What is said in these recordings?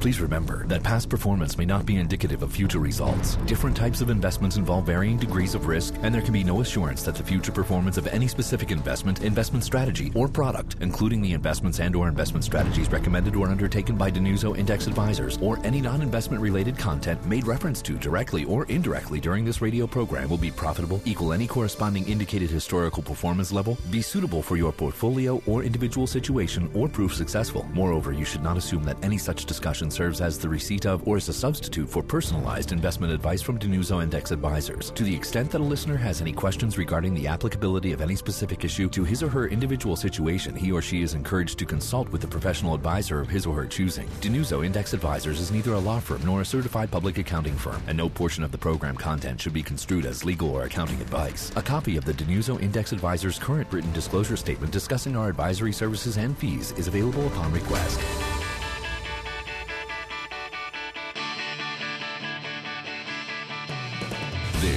Please remember that past performance may not be indicative of future results. Different types of investments involve varying degrees of risk, and there can be no assurance that the future performance of any specific investment, investment strategy, or product, including the investments and or investment strategies recommended or undertaken by DiNuzzo Index Advisors, or any non-investment related content made reference to directly or indirectly during this radio program will be profitable, equal any corresponding indicated historical performance level, be suitable for your portfolio or individual situation, or prove successful. Moreover, you should not assume that any such serves as the receipt of or is a substitute for personalized investment advice from DiNuzzo Index Advisors. To the extent that a listener has any questions regarding the applicability of any specific issue to his or her individual situation, he or she is encouraged to consult with a professional advisor of his or her choosing. DiNuzzo Index Advisors is neither a law firm nor a certified public accounting firm, and no portion of the program content should be construed as legal or accounting advice. A copy of the DiNuzzo Index Advisors current written disclosure statement discussing our advisory services and fees is available upon request.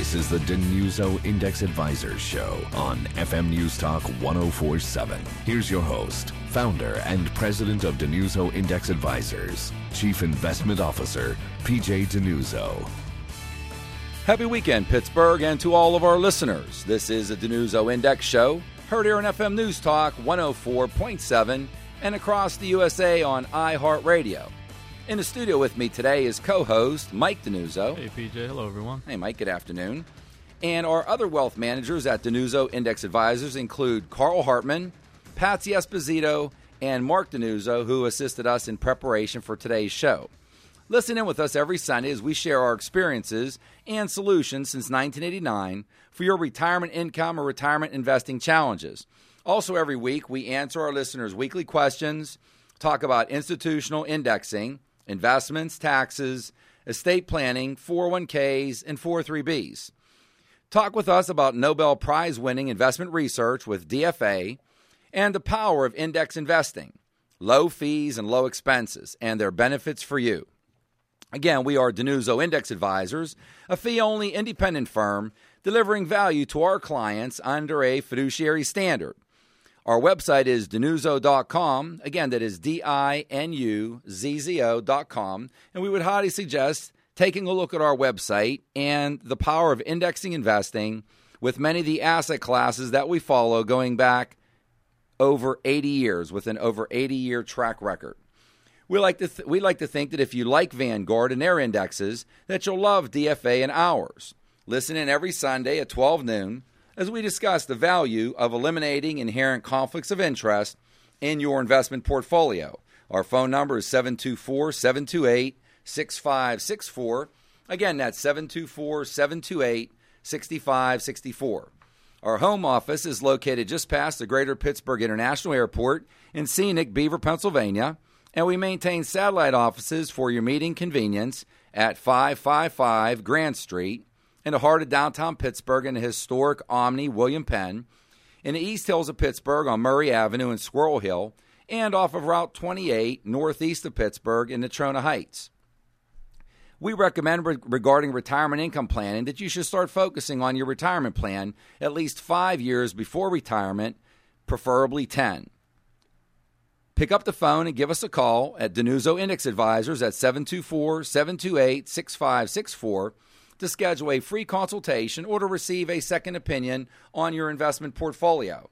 This is the DiNuzzo Index Advisors Show on FM News Talk 1047. Here's your host, founder and president of DiNuzzo Index Advisors, Chief Investment Officer, PJ DiNuzzo. Happy weekend, Pittsburgh, and to all of our listeners. This is the DiNuzzo Index Show, heard here on FM News Talk 104.7 and across the USA on iHeartRadio. In the studio with me today is co host Mike DiNuzzo. Hey, PJ. Hello, everyone. Hey, Mike. Good afternoon. And our other wealth managers at DiNuzzo Index Advisors include Carl Hartman, Patsy Esposito, and Mark DiNuzzo, who assisted us in preparation for today's show. Listen in with us every Sunday as we share our experiences and solutions since 1989 for your retirement income or retirement investing challenges. Also, every week, we answer our listeners' weekly questions, talk about institutional indexing, investments, taxes, estate planning, 401ks, and 403bs. Talk with us about Nobel Prize winning investment research with DFA and the power of index investing, low fees and low expenses, and their benefits for you. Again, we are Denuso Index Advisors, a fee only independent firm delivering value to our clients under a fiduciary standard. Our website is dinuzzo.com. Again, that is D I N U Z Z O.com. And we would highly suggest taking a look at our website and the power of indexing investing with many of the asset classes that we follow going back over 80 years with an over 80 year track record. We like to th- we like to think that if you like Vanguard and their indexes, that you'll love DFA and ours. Listen in every Sunday at 12 noon as we discuss the value of eliminating inherent conflicts of interest in your investment portfolio. Our phone number is 724 728 6564. Again, that's 724 728 6564. Our home office is located just past the Greater Pittsburgh International Airport in scenic Beaver, Pennsylvania, and we maintain satellite offices for your meeting convenience at 555 Grant Street in the heart of downtown Pittsburgh in the historic Omni William Penn, in the East Hills of Pittsburgh on Murray Avenue and Squirrel Hill, and off of Route 28 northeast of Pittsburgh in Natrona Heights. We recommend re- regarding retirement income planning that you should start focusing on your retirement plan at least five years before retirement, preferably 10. Pick up the phone and give us a call at DiNuzzo Index Advisors at 724 728 6564 to schedule a free consultation or to receive a second opinion on your investment portfolio.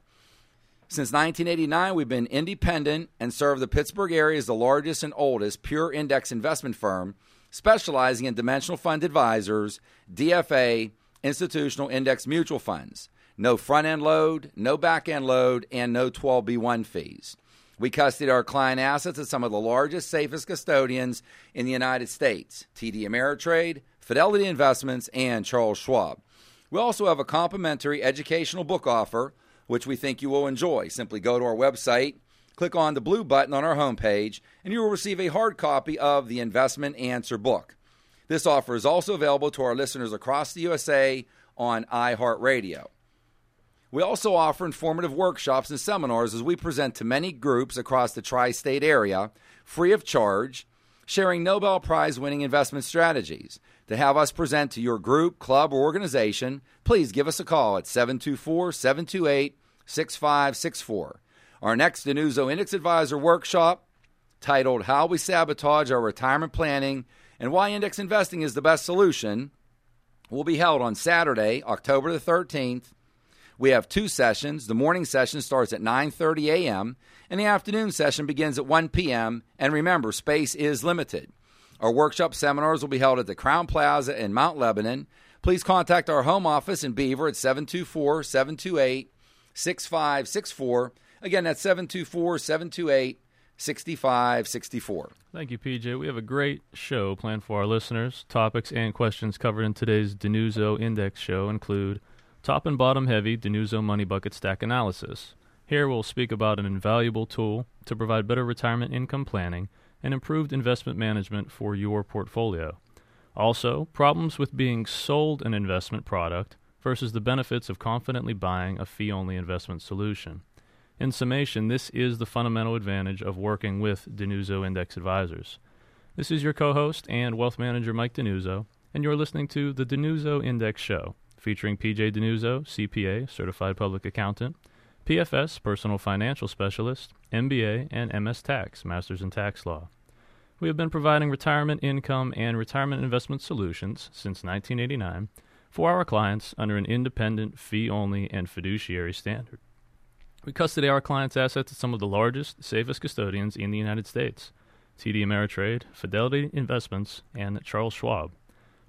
Since 1989, we've been independent and serve the Pittsburgh area as the largest and oldest pure index investment firm specializing in dimensional fund advisors, DFA, institutional index mutual funds. No front end load, no back end load, and no 12B1 fees. We custody our client assets at some of the largest, safest custodians in the United States TD Ameritrade, Fidelity Investments, and Charles Schwab. We also have a complimentary educational book offer, which we think you will enjoy. Simply go to our website, click on the blue button on our homepage, and you will receive a hard copy of the Investment Answer book. This offer is also available to our listeners across the USA on iHeartRadio. We also offer informative workshops and seminars as we present to many groups across the tri state area, free of charge, sharing Nobel Prize winning investment strategies. To have us present to your group, club, or organization, please give us a call at 724 728 6564. Our next DiNuzzo Index Advisor workshop titled How We Sabotage Our Retirement Planning and Why Index Investing is the Best Solution will be held on Saturday, October the 13th. We have two sessions. The morning session starts at 9:30 a.m. and the afternoon session begins at 1 p.m. And remember, space is limited. Our workshop seminars will be held at the Crowne Plaza in Mount Lebanon. Please contact our home office in Beaver at 724 728 6564. Again, that's 724 728 6564. Thank you, PJ. We have a great show planned for our listeners. Topics and questions covered in today's DiNuzzo Index show include top and bottom heavy DiNuzzo Money Bucket Stack Analysis. Here we'll speak about an invaluable tool to provide better retirement income planning and improved investment management for your portfolio. Also, problems with being sold an investment product versus the benefits of confidently buying a fee only investment solution. In summation, this is the fundamental advantage of working with DiNuzzo Index Advisors. This is your co host and wealth manager, Mike DiNuzzo, and you're listening to the DiNuzzo Index Show, featuring PJ DiNuzzo, CPA, Certified Public Accountant, PFS, Personal Financial Specialist, MBA, and MS Tax, Masters in Tax Law. We have been providing retirement income and retirement investment solutions since 1989 for our clients under an independent, fee only, and fiduciary standard. We custody our clients' assets at some of the largest, safest custodians in the United States TD Ameritrade, Fidelity Investments, and Charles Schwab.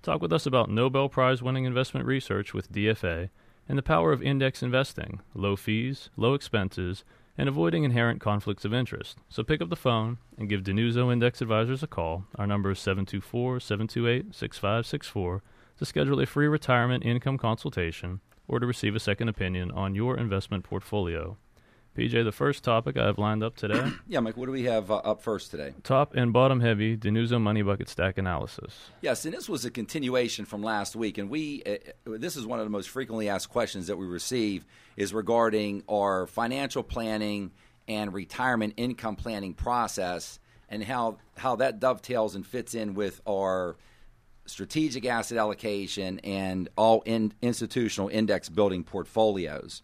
Talk with us about Nobel Prize winning investment research with DFA and the power of index investing, low fees, low expenses, and avoiding inherent conflicts of interest. So pick up the phone and give DiNuzzo Index Advisors a call. Our number is 724 728 6564 to schedule a free retirement income consultation or to receive a second opinion on your investment portfolio. PJ, the first topic I have lined up today. yeah, Mike, what do we have uh, up first today? Top and bottom heavy DiNuzzo money bucket stack analysis. Yes, and this was a continuation from last week, and we uh, this is one of the most frequently asked questions that we receive is regarding our financial planning and retirement income planning process and how how that dovetails and fits in with our strategic asset allocation and all in, institutional index building portfolios.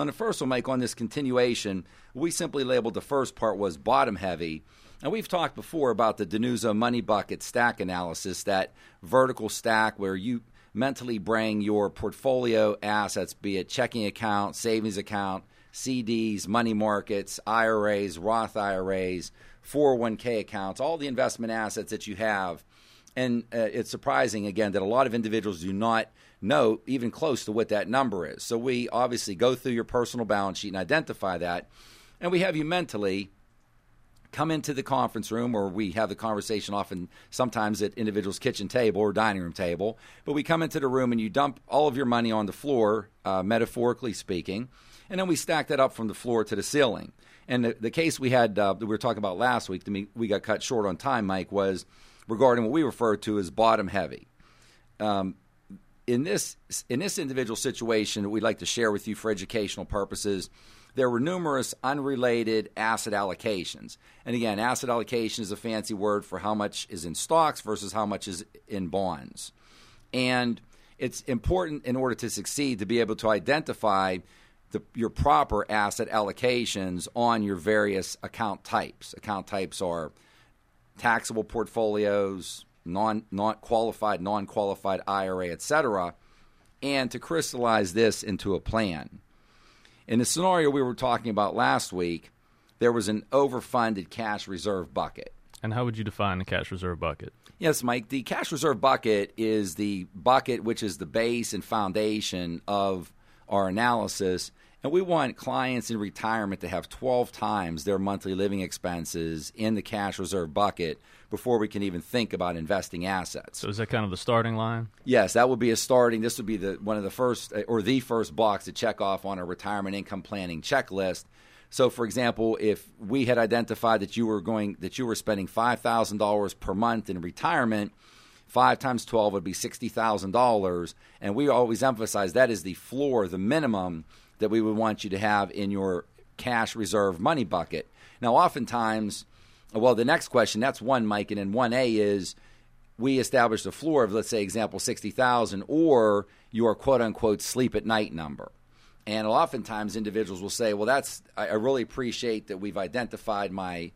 And the first one, Mike, on this continuation, we simply labeled the first part was bottom heavy. And we've talked before about the DiNuzzo money bucket stack analysis, that vertical stack where you mentally bring your portfolio assets, be it checking account, savings account, CDs, money markets, IRAs, Roth IRAs, 401k accounts, all the investment assets that you have – and uh, it's surprising, again, that a lot of individuals do not know even close to what that number is. So we obviously go through your personal balance sheet and identify that. And we have you mentally come into the conference room or we have the conversation often sometimes at individuals kitchen table or dining room table but we come into the room and you dump all of your money on the floor uh, metaphorically speaking and then we stack that up from the floor to the ceiling and the, the case we had uh, that we were talking about last week we got cut short on time mike was regarding what we refer to as bottom heavy. Um, in this in this individual situation, that we'd like to share with you for educational purposes. There were numerous unrelated asset allocations, and again, asset allocation is a fancy word for how much is in stocks versus how much is in bonds. And it's important in order to succeed to be able to identify the, your proper asset allocations on your various account types. Account types are taxable portfolios, non not qualified, non qualified IRA, etc., and to crystallize this into a plan. In the scenario we were talking about last week, there was an overfunded cash reserve bucket. And how would you define the cash reserve bucket? Yes, Mike. The cash reserve bucket is the bucket which is the base and foundation of our analysis and we want clients in retirement to have 12 times their monthly living expenses in the cash reserve bucket before we can even think about investing assets. So is that kind of the starting line? Yes, that would be a starting. This would be the one of the first uh, or the first box to check off on a retirement income planning checklist. So, for example, if we had identified that you were going that you were spending five thousand dollars per month in retirement, five times twelve would be sixty thousand dollars, and we always emphasize that is the floor, the minimum that we would want you to have in your cash reserve money bucket. Now, oftentimes, well, the next question that's one, Mike, and then one A is we established a floor of, let's say, example, 60,000 or your quote unquote sleep at night number. And oftentimes individuals will say, well, that's, I really appreciate that we've identified my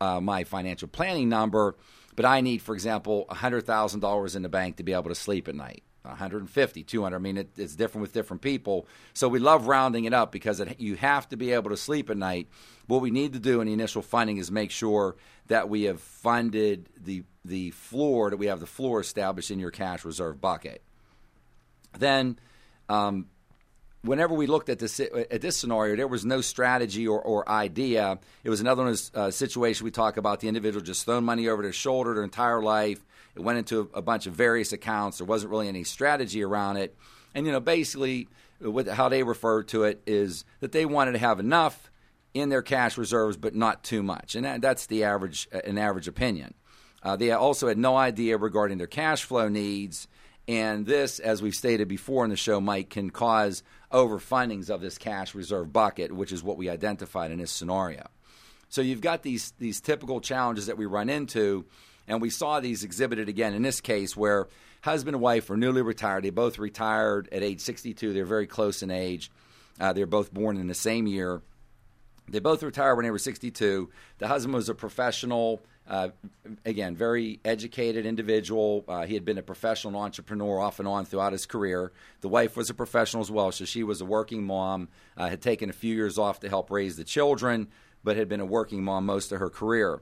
uh, my financial planning number, but I need, for example, $100,000 in the bank to be able to sleep at night. 150, 200. I mean, it, it's different with different people. So we love rounding it up because it, you have to be able to sleep at night. What we need to do in the initial funding is make sure that we have funded the the floor, that we have the floor established in your cash reserve bucket. Then, um, whenever we looked at this at this scenario, there was no strategy or, or idea. It was another uh, situation we talk about the individual just throwing money over their shoulder their entire life. It went into a, bunch of various accounts. There wasn't really any strategy around it, and you know basically what, how they refer to it is that they wanted to have enough in their cash reserves, but not too much, and that, that's the average an average opinion. Uh, they also had no idea regarding their cash flow needs. And this, as we've stated before in the show, Mike, can cause overfundings of this cash reserve bucket, which is what we identified in this scenario. So you've got these these typical challenges that we run into, and we saw these exhibited again in this case where husband and wife are newly retired. They both retired at age 62. They're very close in age. Uh, they're both born in the same year. They both retired when they were 62. The husband was a professional uh, again, very educated individual. Uh, he had been a professional entrepreneur off and on throughout his career. The wife was a professional as well, so she was a working mom, uh, had taken a few years off to help raise the children, but had been a working mom most of her career.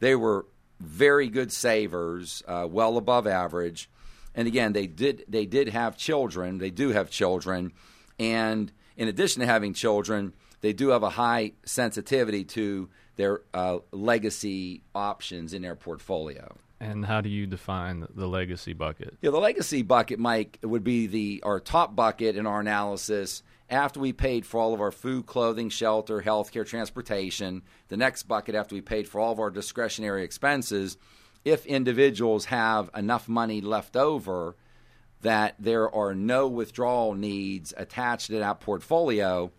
They were very good savers, uh, well above average. And again, they did they did have children. They do have children, and in addition to having children, they do have a high sensitivity to their uh, legacy options in their portfolio. And how do you define the legacy bucket? Yeah, the legacy bucket, Mike, would be the our top bucket in our analysis after we paid for all of our food, clothing, shelter, healthcare, transportation. The next bucket after we paid for all of our discretionary expenses, if individuals have enough money left over that there are no withdrawal needs attached to that portfolio,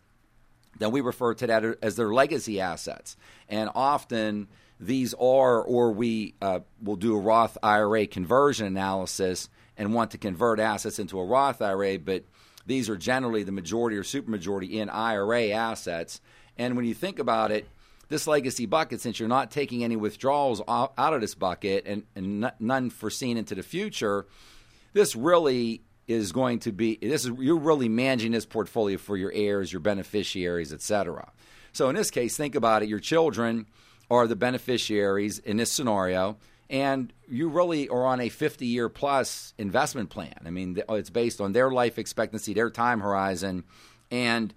then we refer to that as their legacy assets. And often these are, or we uh, will do a Roth IRA conversion analysis and want to convert assets into a Roth IRA, but these are generally the majority or supermajority in IRA assets. And when you think about it, this legacy bucket, since you're not taking any withdrawals out of this bucket and, and none foreseen into the future, this really is going to be this is you're really managing this portfolio for your heirs, your beneficiaries, etc. So in this case, think about it. Your children are the beneficiaries in this scenario, and you really are on a 50 year plus investment plan. I mean, oh, it's based on their life expectancy, their time horizon, and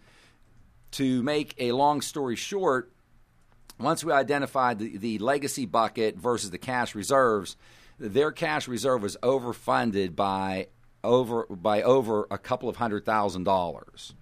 to make a long story short, once we identified the, the legacy bucket versus the cash reserves, their cash reserve was overfunded by over by over a couple of hundred thousand dollars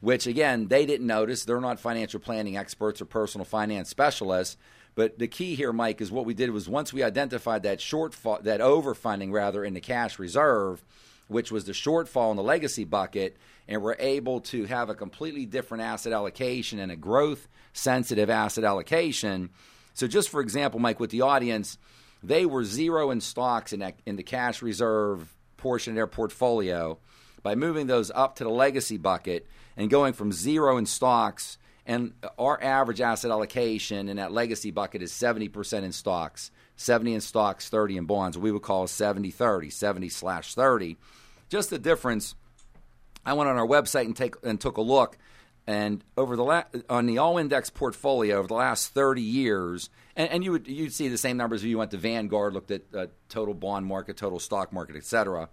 which again they didn't notice. They're not financial planning experts or personal finance specialists but the key here mike is what we did was once we identified that shortfall that overfunding rather in the cash reserve which was the shortfall in the legacy bucket and we're able to have a completely different asset allocation and a growth sensitive asset allocation so just for example mike with the audience they were zero in stocks in, that, in the cash reserve portion of their portfolio by moving those up to the legacy bucket and going from zero in stocks. And our average asset allocation in that legacy bucket is 70% in stocks, 70 in stocks, 30 in bonds. We would call 70 30, 70 slash 30. Just the difference. I went on our website and, take, and took a look. And over the la- on the all index portfolio over the last 30 years, and, and, you would you'd see the same numbers if you went to Vanguard, looked at uh, total bond market, total stock market, et cetera.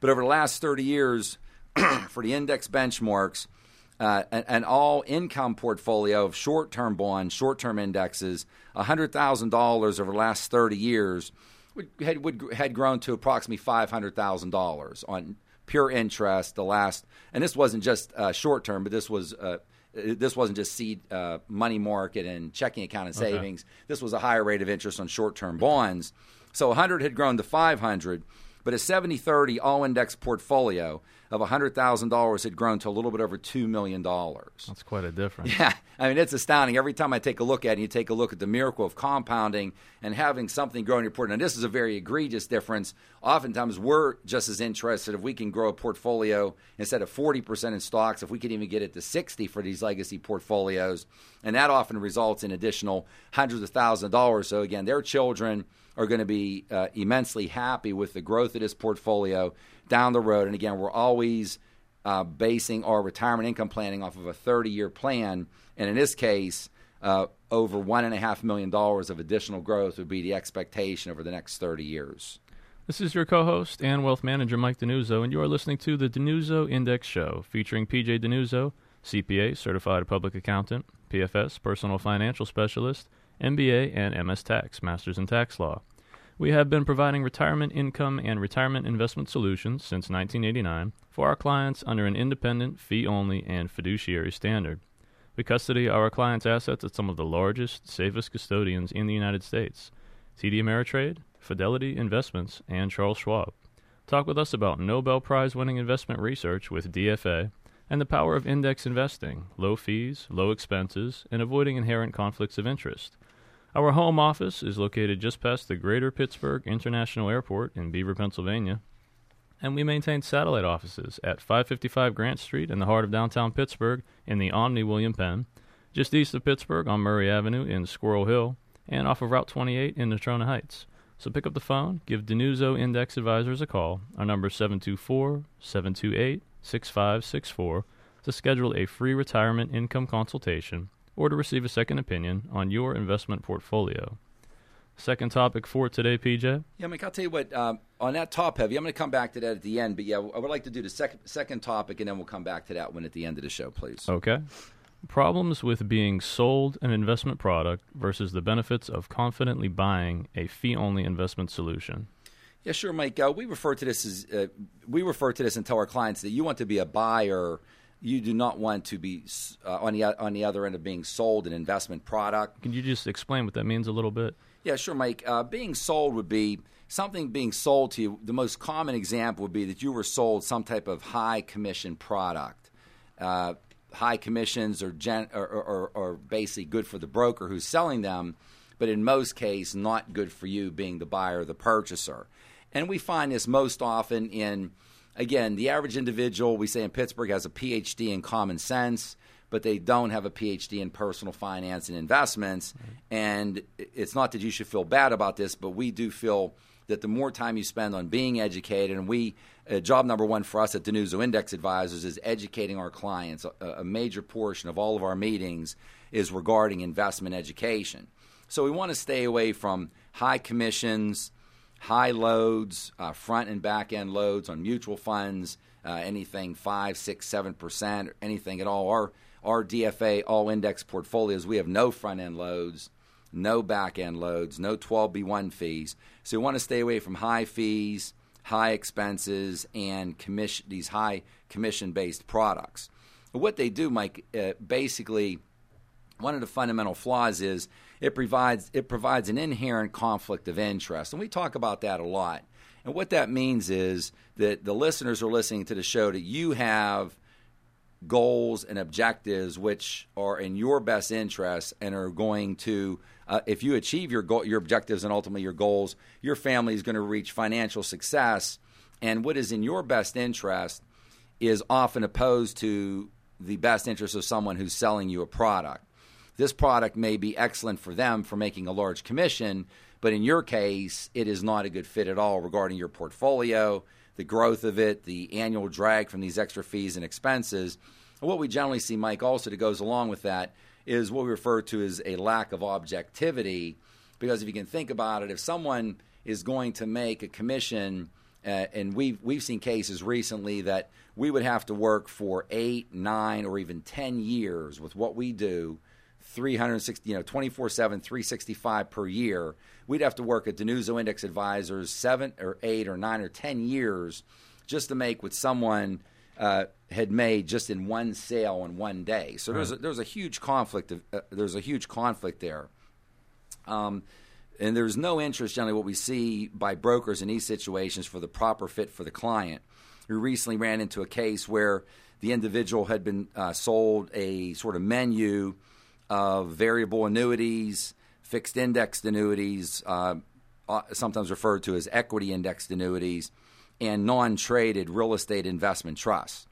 But over the last 30 years, for the index benchmarks, uh, an, all income portfolio of short term bonds, short term indexes, $100,000 over the last 30 years would, had, would, had grown to approximately $500,000 on pure interest. The last, and this wasn't just uh, short term, but this was. Uh, this wasn't just seed uh, money market and checking account and savings. Okay. This was a higher rate of interest on short term bonds. So 100 had grown to 500. But a 70 30 all index portfolio of $100,000 had grown to a little bit over $2 million. That's quite a difference. Yeah, I mean, it's astounding. Every time I take a look at it, you take a look at the miracle of compounding and having something grow in your portfolio. Now, this is a very egregious difference. Oftentimes, we're just as interested if we can grow a portfolio instead of 40% in stocks, if we could even get it to 60 for these legacy portfolios. And that often results in additional hundreds of thousands of dollars. So, again, their children are going to be uh, immensely happy with the growth of this portfolio down the road. And again, we're always uh, basing our retirement income planning off of a 30 year plan. And in this case, uh, over $1.5 million of additional growth would be the expectation over the next 30 years. This is your co host and wealth manager, Mike DiNuzzo, and you are listening to the DiNuzzo Index Show featuring PJ DiNuzzo, CPA, Certified Public Accountant, PFS, Personal Financial Specialist, MBA, and MS Tax, Masters in Tax Law. We have been providing retirement income and retirement investment solutions since 1989 for our clients under an independent, fee only, and fiduciary standard. We custody our clients' assets at some of the largest, safest custodians in the United States TD Ameritrade, Fidelity Investments, and Charles Schwab. Talk with us about Nobel Prize winning investment research with DFA and the power of index investing, low fees, low expenses, and avoiding inherent conflicts of interest. Our home office is located just past the Greater Pittsburgh International Airport in Beaver, Pennsylvania, and we maintain satellite offices at 555 Grant Street in the heart of downtown Pittsburgh in the Omni William Penn, just east of Pittsburgh on Murray Avenue in Squirrel Hill, and off of Route 28 in Natrona Heights. So pick up the phone, give DiNuzzo Index Advisors a call. Our number is 724 728 6564 to schedule a free retirement income consultation or to receive a second opinion on your investment portfolio. Second topic for today, PJ. Yeah, Mike, I'll tell you what, um, on that top heavy, I'm going to come back to that at the end, but yeah, I would like to do the second, second topic, and then we'll come back to that one at the end of the show, please. Okay. Problems with being sold an investment product versus the benefits of confidently buying a fee only investment solution. Yeah, sure, Mike. Uh, we refer to this as uh, we refer to this and tell our clients that you want to be a buyer you do not want to be uh, on the on the other end of being sold an investment product. Can you just explain what that means a little bit? Yeah, sure, Mike. Uh, being sold would be something being sold to you. The most common example would be that you were sold some type of high commission product. Uh, high commissions are, gen- are, are, are basically good for the broker who's selling them, but in most cases, not good for you being the buyer or the purchaser. And we find this most often in again, the average individual, we say in Pittsburgh, has a PhD in common sense, but they don't have a PhD in personal finance and investments. And it's not that you should feel bad about this, but we do feel that the more time you spend on being educated, and we, uh, job number one for us at DiNuzzo Index Advisors is educating our clients. A, a major portion of all of our meetings is regarding investment education. So we want to stay away from high commissions, high loads, uh, front and back end loads on mutual funds, uh, anything five, six, seven percent, anything at all. Our our DFA all index portfolios, we have no front end loads, no back end loads, no 12b1 fees. So we want to stay away from high fees, high expenses, and commission these high commission based products. What they do, Mike, uh, basically, one of the fundamental flaws is it provides it provides an inherent conflict of interest, and we talk about that a lot. And what that means is that the listeners are listening to the show that you have goals and objectives which are in your best interest and are going to uh, if you achieve your goal, your objectives and ultimately your goals, your family is going to reach financial success. And what is in your best interest is often opposed to the best interest of someone who's selling you a product this product may be excellent for them for making a large commission, but in your case, it is not a good fit at all regarding your portfolio, the growth of it, the annual drag from these extra fees and expenses. And what we generally see, Mike, also that goes along with that is what we refer to as a lack of objectivity. Because if you can think about it, if someone is going to make a commission, uh, and we've we've seen cases recently that we would have to work for eight, nine, or even ten years with what we do 360, you know, 24 7, 365 per year, we'd have to work at DiNuzzo Index Advisors seven or eight or nine or 10 years just to make what someone uh, had made just in one sale in one day. So right. there's, a, there's a huge conflict. Of, uh, there's a huge conflict there. Um, and there's no interest generally what we see by brokers in these situations for the proper fit for the client. We recently ran into a case where the individual had been uh, sold a sort of menu of variable annuities, fixed indexed annuities, uh, uh sometimes referred to as equity indexed annuities, and non traded real estate investment trusts.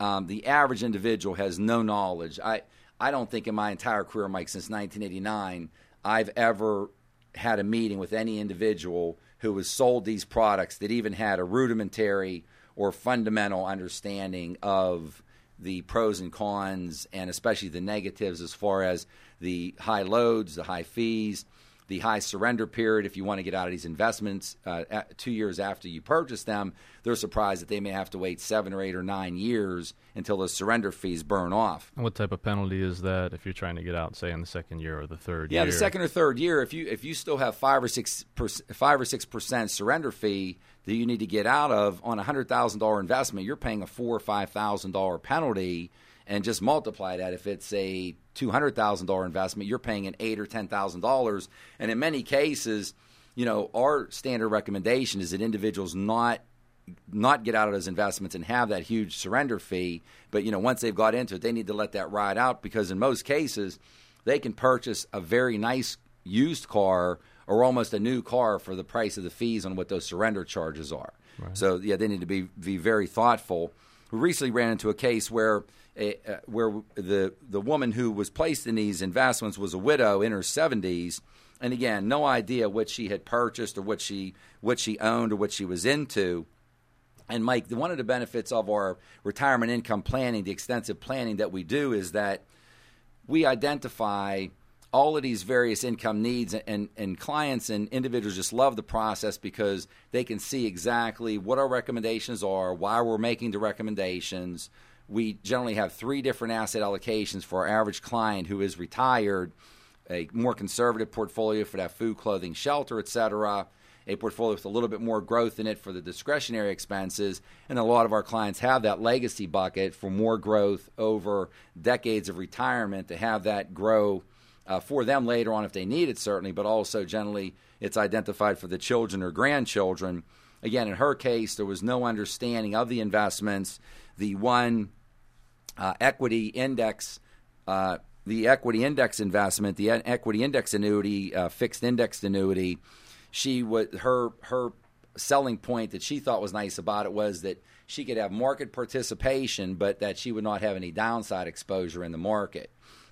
Um, the average individual has no knowledge. I, I don't think in my entire career, Mike, since 1989, I've ever had a meeting with any individual who was sold these products that even had a rudimentary or fundamental understanding of the pros and cons and especially the negatives as far as the high loads, the high fees, the high surrender period if you want to get out of these investments uh, two years after you purchase them. They're surprised that they may have to wait seven or eight or nine years until the surrender fees burn off. And what type of penalty is that if you're trying to get out, say, in the second year or the third yeah, year? the second or third year, if you if you still have five or six five or six percent surrender fee that you need to get out of on a hundred thousand dollar investment, you're paying a four or five thousand dollar penalty and just multiply that. If it's a two hundred thousand dollar investment, you're paying an eight or ten thousand dollars. And in many cases, you know, our standard recommendation is that individuals not not get out of those investments and have that huge surrender fee. But you know, once they've got into it, they need to let that ride out because in most cases, they can purchase a very nice used car or almost a new car for the price of the fees on what those surrender charges are. Right. So yeah, they need to be be very thoughtful. We recently ran into a case where where the the woman who was placed in these investments was a widow in her 70s, and again, no idea what she had purchased or what she what she owned or what she was into. And Mike, one of the benefits of our retirement income planning, the extensive planning that we do, is that we identify all of these various income needs and, and clients and individuals just love the process because they can see exactly what our recommendations are, why we're making the recommendations, we generally have three different asset allocations for our average client who is retired a more conservative portfolio for that food, clothing, shelter, et cetera, a portfolio with a little bit more growth in it for the discretionary expenses. And a lot of our clients have that legacy bucket for more growth over decades of retirement to have that grow uh, for them later on if they need it, certainly, but also generally it's identified for the children or grandchildren. Again, in her case, there was no understanding of the investments. The one uh, equity index, uh, the equity index investment, the equity index annuity, uh, fixed indexed annuity. She would her her selling point that she thought was nice about it was that she could have market participation, but that she would not have any downside exposure in the market.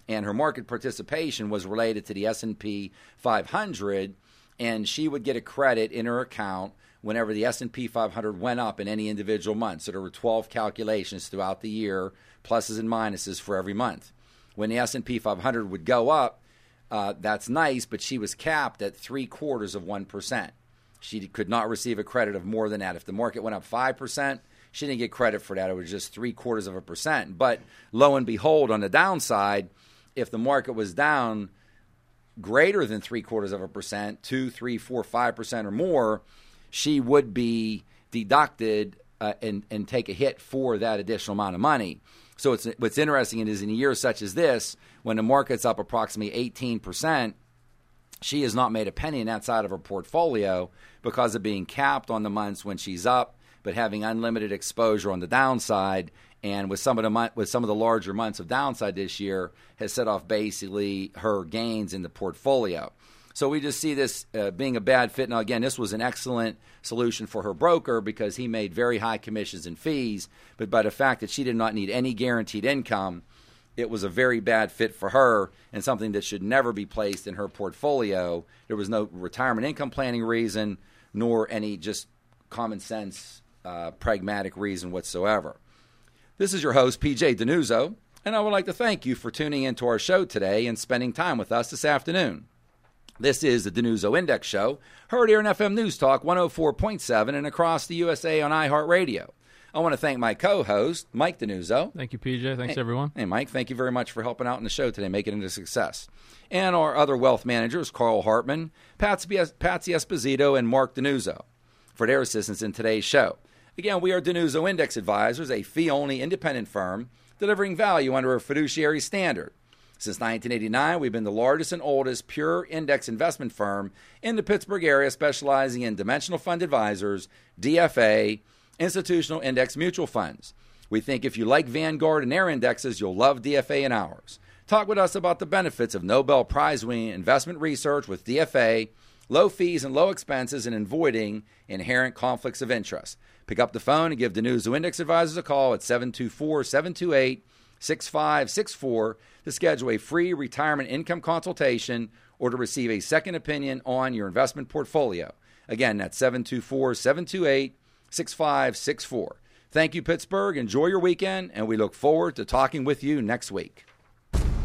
And her market participation was related to the S and P 500, and she would get a credit in her account whenever the S&P 500 went up in any individual month. So there were 12 calculations throughout the year, pluses and minuses for every month. When the S&P 500 would go up, uh, that's nice, but she was capped at three quarters of 1%. She could not receive a credit of more than that. If the market went up 5%, she didn't get credit for that. It was just three quarters of a percent. But lo and behold, on the downside, if the market was down greater than three quarters of a percent, two, three, four, five percent or more, she would be deducted uh, and and take a hit for that additional amount of money. So it's what's interesting is in a year such as this, when the market's up approximately eighteen percent, she has not made a penny in that side of her portfolio because of being capped on the months when she's up, but having unlimited exposure on the downside. And with some of the with some of the larger months of downside this year, has set off basically her gains in the portfolio. So we just see this uh, being a bad fit. Now, again, this was an excellent solution for her broker because he made very high commissions and fees. But by the fact that she did not need any guaranteed income, it was a very bad fit for her and something that should never be placed in her portfolio. There was no retirement income planning reason, nor any just common sense, uh, pragmatic reason whatsoever. This is your host, PJ DiNuzzo, and I would like to thank you for tuning into our show today and spending time with us this afternoon. This is the DiNuzzo Index Show, heard here on FM News Talk 104.7 and across the USA on iHeartRadio. I want to thank my co-host, Mike DiNuzzo. Thank you, PJ. Thanks, hey, everyone. Hey, Mike. Thank you very much for helping out in the show today, making it a success. And our other wealth managers, Carl Hartman, Patsy, Patsy Esposito, and Mark DiNuzzo, for their assistance in today's show. Again, we are DiNuzzo Index Advisors, a fee-only independent firm delivering value under a fiduciary standard. Since 1989, we've been the largest and oldest pure index investment firm in the Pittsburgh area, specializing in dimensional fund advisors, DFA, institutional index mutual funds. We think if you like Vanguard and their indexes, you'll love DFA and ours. Talk with us about the benefits of Nobel Prize winning investment research with DFA, low fees and low expenses, and avoiding inherent conflicts of interest. Pick up the phone and give the DiNuzzo Index Advisors a call at 724 728 6564 to schedule a free retirement income consultation or to receive a second opinion on your investment portfolio. Again, that's 724 728 6564. Thank you, Pittsburgh. Enjoy your weekend, and we look forward to talking with you next week.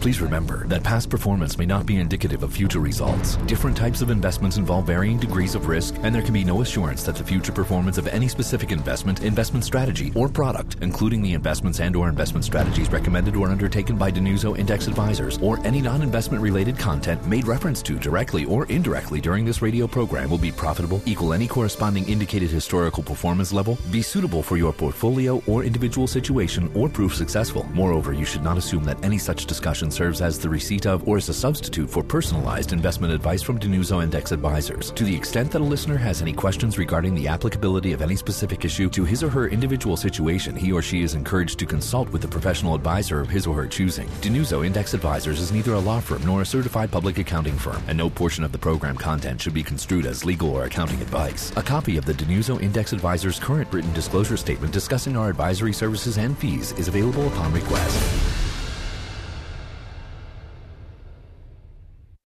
Please remember that past performance may not be indicative of future results. Different types of investments involve varying degrees of risk, and there can be no assurance that the future performance of any specific investment, investment strategy, or product, including the investments and or investment strategies recommended or undertaken by DiNuzzo Index Advisors, or any non-investment related content made reference to directly or indirectly during this radio program will be profitable, equal any corresponding indicated historical performance level, be suitable for your portfolio or individual situation, or prove successful. Moreover, you should not assume that any such serves as the receipt of or as a substitute for personalized investment advice from DiNuzzo Index Advisors. To the extent that a listener has any questions regarding the applicability of any specific issue to his or her individual situation, he or she is encouraged to consult with a professional advisor of his or her choosing. DiNuzzo Index Advisors is neither a law firm nor a certified public accounting firm, and no portion of the program content should be construed as legal or accounting advice. A copy of the DiNuzzo Index Advisors current written disclosure statement discussing our advisory services and fees is available upon request.